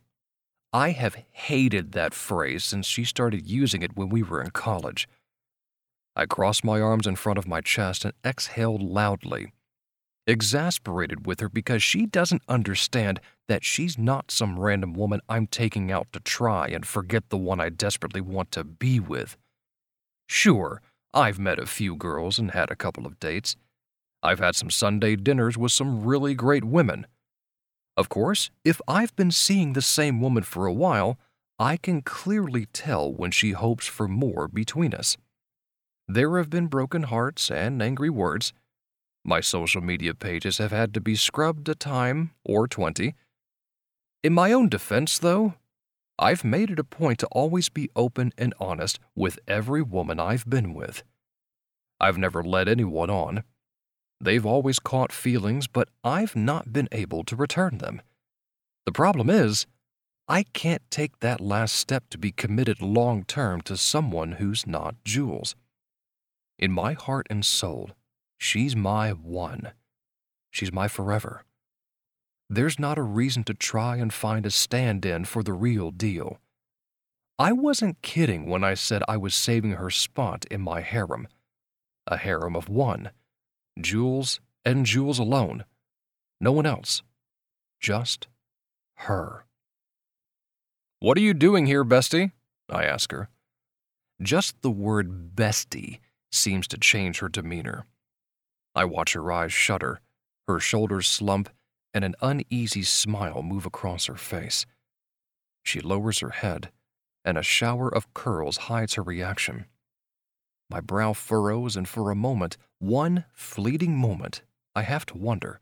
I have hated that phrase since she started using it when we were in college. I crossed my arms in front of my chest and exhaled loudly, exasperated with her because she doesn't understand that she's not some random woman I'm taking out to try and forget the one I desperately want to be with. Sure, I've met a few girls and had a couple of dates. I've had some Sunday dinners with some really great women. Of course, if I've been seeing the same woman for a while, I can clearly tell when she hopes for more between us. There have been broken hearts and angry words. My social media pages have had to be scrubbed a time or 20. In my own defense, though, I've made it a point to always be open and honest with every woman I've been with. I've never led anyone on. They've always caught feelings, but I've not been able to return them. The problem is, I can't take that last step to be committed long term to someone who's not Jules. In my heart and soul, she's my one. She's my forever. There's not a reason to try and find a stand in for the real deal. I wasn't kidding when I said I was saving her spot in my harem. A harem of one Jules and Jules alone. No one else. Just her. What are you doing here, bestie? I ask her. Just the word bestie seems to change her demeanor. I watch her eyes shudder, her shoulders slump, and an uneasy smile move across her face. She lowers her head, and a shower of curls hides her reaction. My brow furrows, and for a moment, one fleeting moment, I have to wonder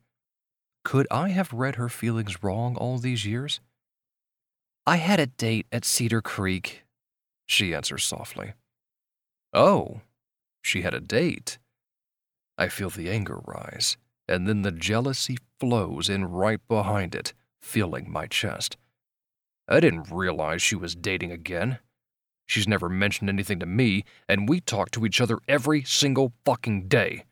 could I have read her feelings wrong all these years? I had a date at Cedar Creek, she answers softly. Oh, she had a date. I feel the anger rise, and then the jealousy flows in right behind it, filling my chest. I didn't realize she was dating again. She's never mentioned anything to me, and we talk to each other every single fucking day.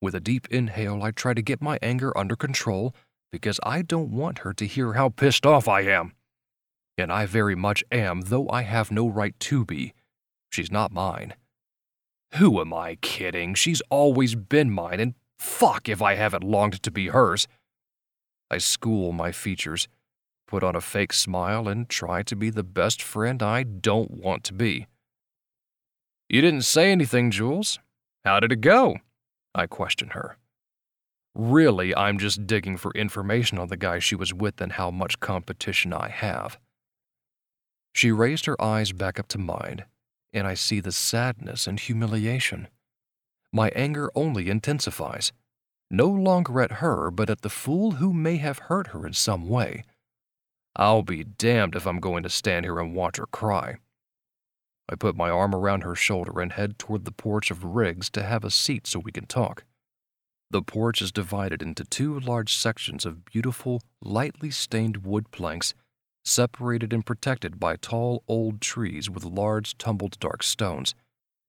With a deep inhale, I try to get my anger under control because I don't want her to hear how pissed off I am. And I very much am, though I have no right to be. She's not mine. Who am I kidding? She's always been mine, and fuck if I haven't longed to be hers. I school my features, put on a fake smile, and try to be the best friend I don't want to be. You didn't say anything, Jules. How did it go? I question her. Really, I'm just digging for information on the guy she was with and how much competition I have. She raised her eyes back up to mine, and I see the sadness and humiliation. My anger only intensifies, no longer at her, but at the fool who may have hurt her in some way. I'll be damned if I'm going to stand here and watch her cry. I put my arm around her shoulder and head toward the porch of Riggs to have a seat so we can talk. The porch is divided into two large sections of beautiful, lightly stained wood planks separated and protected by tall old trees with large tumbled dark stones,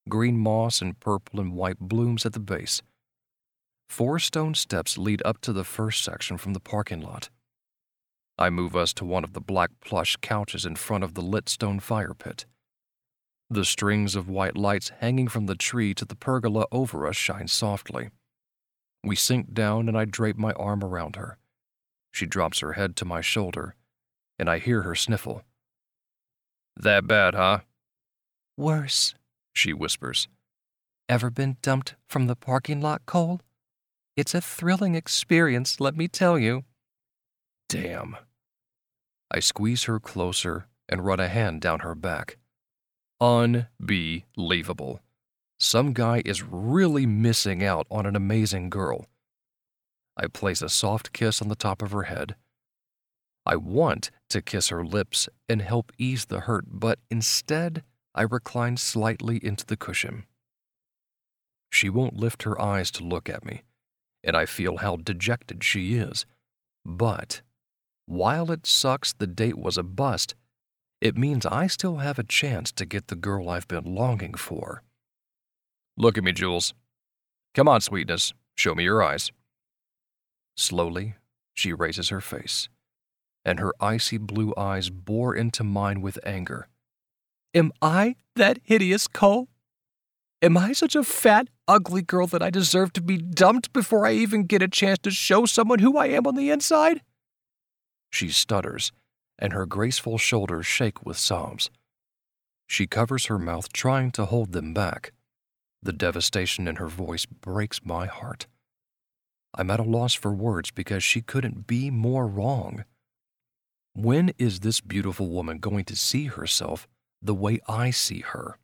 green moss, and purple and white blooms at the base. Four stone steps lead up to the first section from the parking lot. I move us to one of the black plush couches in front of the lit stone fire pit. The strings of white lights hanging from the tree to the pergola over us shine softly. We sink down and I drape my arm around her. She drops her head to my shoulder and I hear her sniffle. That bad, huh? Worse, she whispers. Ever been dumped from the parking lot, Cole? It's a thrilling experience, let me tell you. Damn. I squeeze her closer and run a hand down her back. Unbelievable. Some guy is really missing out on an amazing girl. I place a soft kiss on the top of her head I want to kiss her lips and help ease the hurt, but instead I recline slightly into the cushion. She won't lift her eyes to look at me, and I feel how dejected she is. But while it sucks the date was a bust, it means I still have a chance to get the girl I've been longing for. Look at me, Jules. Come on, sweetness. Show me your eyes. Slowly, she raises her face and her icy blue eyes bore into mine with anger. Am I that hideous, Cole? Am I such a fat, ugly girl that I deserve to be dumped before I even get a chance to show someone who I am on the inside? She stutters, and her graceful shoulders shake with sobs. She covers her mouth, trying to hold them back. The devastation in her voice breaks my heart. I'm at a loss for words because she couldn't be more wrong. When is this beautiful woman going to see herself the way I see her?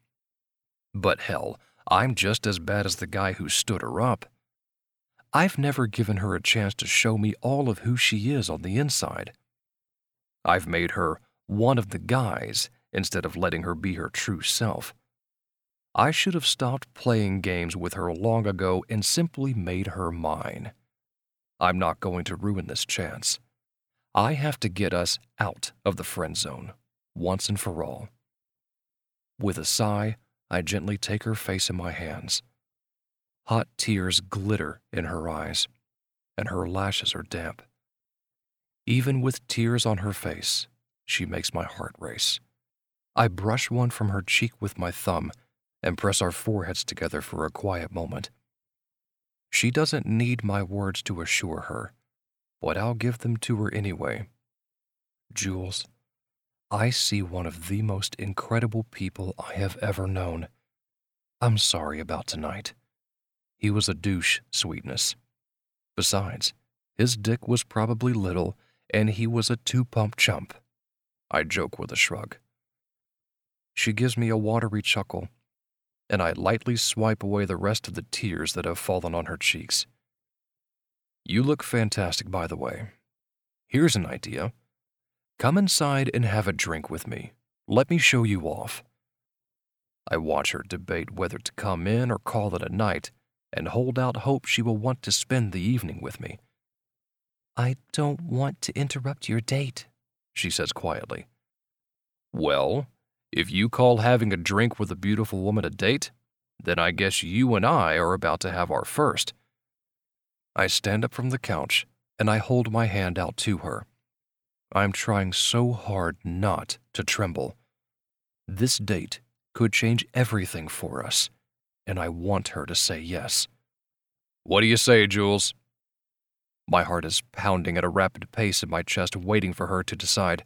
But hell, I'm just as bad as the guy who stood her up. I've never given her a chance to show me all of who she is on the inside. I've made her one of the guys instead of letting her be her true self. I should have stopped playing games with her long ago and simply made her mine. I'm not going to ruin this chance. I have to get us out of the friend zone, once and for all. With a sigh, I gently take her face in my hands. Hot tears glitter in her eyes, and her lashes are damp. Even with tears on her face, she makes my heart race. I brush one from her cheek with my thumb and press our foreheads together for a quiet moment. She doesn't need my words to assure her, but I'll give them to her anyway. Jules, I see one of the most incredible people I have ever known. I'm sorry about tonight. He was a douche, sweetness. Besides, his dick was probably little, and he was a two pump chump. I joke with a shrug. She gives me a watery chuckle, and I lightly swipe away the rest of the tears that have fallen on her cheeks. You look fantastic, by the way. Here's an idea. Come inside and have a drink with me. Let me show you off. I watch her debate whether to come in or call it a night and hold out hope she will want to spend the evening with me. I don't want to interrupt your date, she says quietly. Well, if you call having a drink with a beautiful woman a date, then I guess you and I are about to have our first. I stand up from the couch and I hold my hand out to her. I'm trying so hard not to tremble. This date could change everything for us and I want her to say yes. What do you say, Jules? My heart is pounding at a rapid pace in my chest, waiting for her to decide.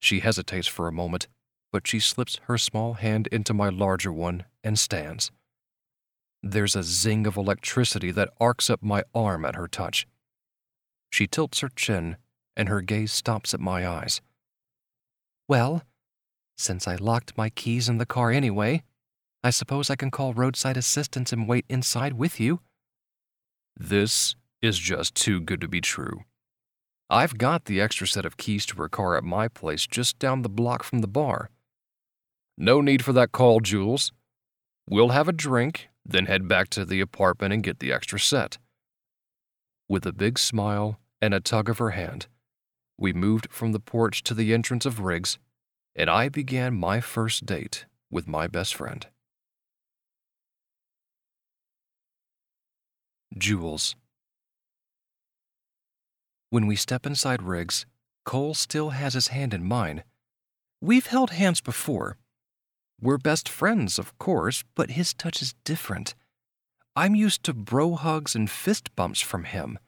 She hesitates for a moment, but she slips her small hand into my larger one and stands. There's a zing of electricity that arcs up my arm at her touch. She tilts her chin, and her gaze stops at my eyes. Well, since I locked my keys in the car anyway, I suppose I can call roadside assistance and wait inside with you. This is just too good to be true. I've got the extra set of keys to her car at my place just down the block from the bar. No need for that call, Jules. We'll have a drink, then head back to the apartment and get the extra set. With a big smile and a tug of her hand, we moved from the porch to the entrance of Riggs, and I began my first date with my best friend. Jules. When we step inside Riggs, Cole still has his hand in mine. We've held hands before. We're best friends, of course, but his touch is different. I'm used to bro hugs and fist bumps from him.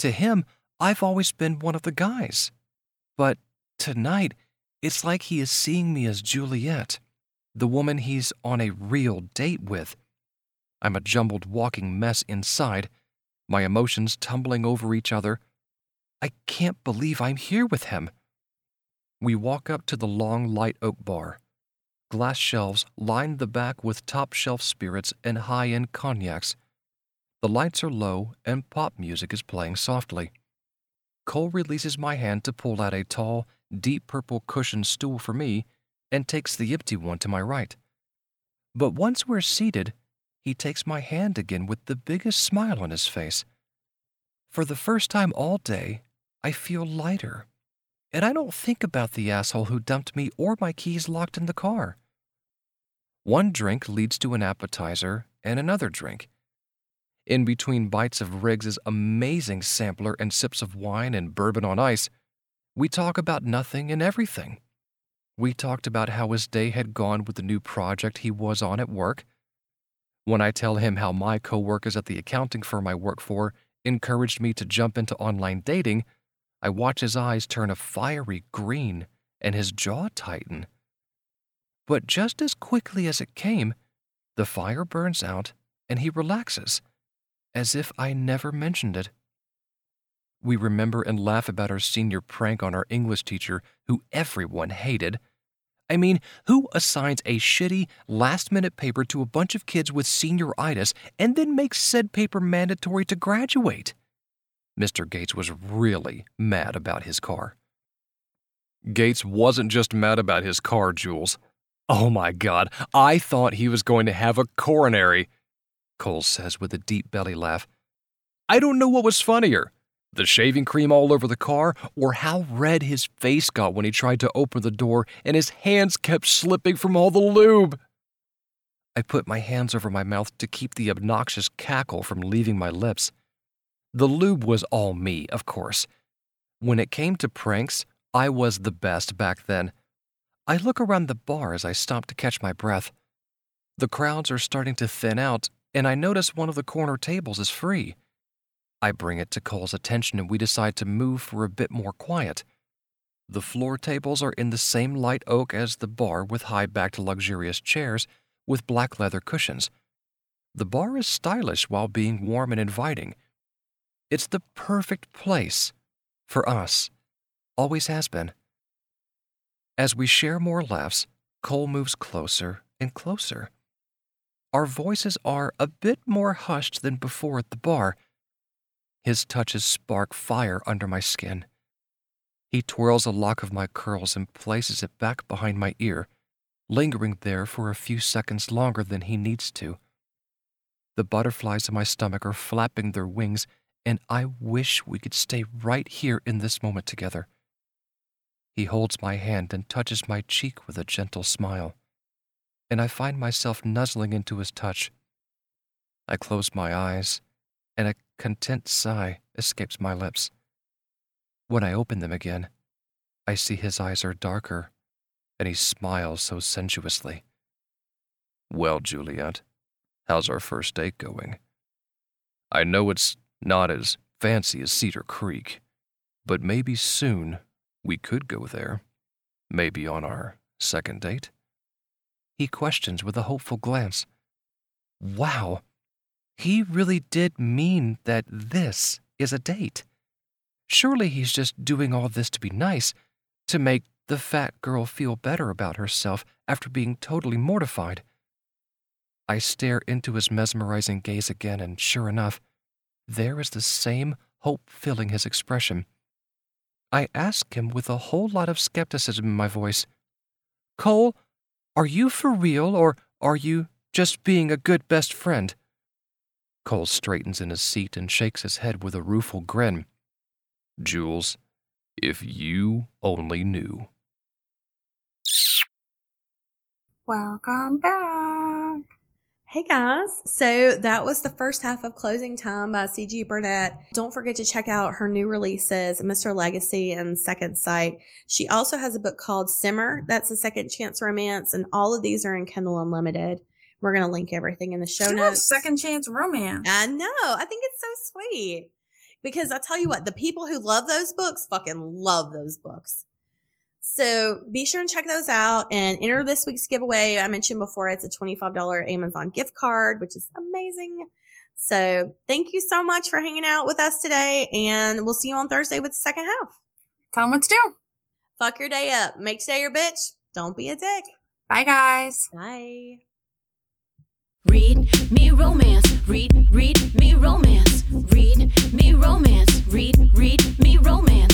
To him, I've always been one of the guys. But tonight, it's like he is seeing me as Juliet, the woman he's on a real date with, I'm a jumbled walking mess inside, my emotions tumbling over each other. I can't believe I'm here with him. We walk up to the long light oak bar. Glass shelves line the back with top shelf spirits and high end cognacs. The lights are low and pop music is playing softly. Cole releases my hand to pull out a tall, deep purple cushioned stool for me and takes the empty one to my right. But once we're seated, he takes my hand again with the biggest smile on his face. For the first time all day, I feel lighter. And I don't think about the asshole who dumped me or my keys locked in the car. One drink leads to an appetizer and another drink. In between bites of Riggs's amazing sampler and sips of wine and bourbon on ice, we talk about nothing and everything. We talked about how his day had gone with the new project he was on at work when I tell him how my coworkers at the accounting firm I work for encouraged me to jump into online dating, I watch his eyes turn a fiery green and his jaw tighten. But just as quickly as it came, the fire burns out and he relaxes, as if I never mentioned it. We remember and laugh about our senior prank on our English teacher, who everyone hated. I mean, who assigns a shitty, last minute paper to a bunch of kids with senioritis and then makes said paper mandatory to graduate? Mr. Gates was really mad about his car. Gates wasn't just mad about his car, Jules. Oh my god, I thought he was going to have a coronary, Cole says with a deep belly laugh. I don't know what was funnier the shaving cream all over the car, or how red his face got when he tried to open the door and his hands kept slipping from all the lube. I put my hands over my mouth to keep the obnoxious cackle from leaving my lips. The lube was all me, of course. When it came to pranks, I was the best back then. I look around the bar as I stop to catch my breath. The crowds are starting to thin out, and I notice one of the corner tables is free. I bring it to Cole's attention and we decide to move for a bit more quiet. The floor tables are in the same light oak as the bar with high backed luxurious chairs with black leather cushions. The bar is stylish while being warm and inviting. It's the perfect place for us. Always has been. As we share more laughs, Cole moves closer and closer. Our voices are a bit more hushed than before at the bar his touches spark fire under my skin. He twirls a lock of my curls and places it back behind my ear, lingering there for a few seconds longer than he needs to. The butterflies in my stomach are flapping their wings, and I wish we could stay right here in this moment together. He holds my hand and touches my cheek with a gentle smile, and I find myself nuzzling into his touch. I close my eyes and a content sigh escapes my lips. When I open them again, I see his eyes are darker, and he smiles so sensuously. Well, Juliet, how's our first date going? I know it's not as fancy as Cedar Creek, but maybe soon we could go there. Maybe on our second date? He questions with a hopeful glance. Wow, he really did mean that this is a date. Surely he's just doing all this to be nice, to make the fat girl feel better about herself after being totally mortified. I stare into his mesmerizing gaze again, and sure enough, there is the same hope filling his expression. I ask him with a whole lot of skepticism in my voice Cole, are you for real, or are you just being a good best friend? Cole straightens in his seat and shakes his head with a rueful grin. Jules, if you only knew. Welcome back. Hey guys, so that was the first half of Closing Time by C.G. Burnett. Don't forget to check out her new releases, Mr. Legacy and Second Sight. She also has a book called Simmer, that's a second chance romance, and all of these are in Kindle Unlimited. We're going to link everything in the show She notes. second chance romance. I know. I think it's so sweet. Because I tell you what, the people who love those books fucking love those books. So be sure and check those out and enter this week's giveaway. I mentioned before it's a $25 Amazon gift card, which is amazing. So thank you so much for hanging out with us today. And we'll see you on Thursday with the second half. Tell them what to do. Fuck your day up. Make today your bitch. Don't be a dick. Bye, guys. Bye. Read me romance. Read, read me romance. Read me romance. Read, read me romance.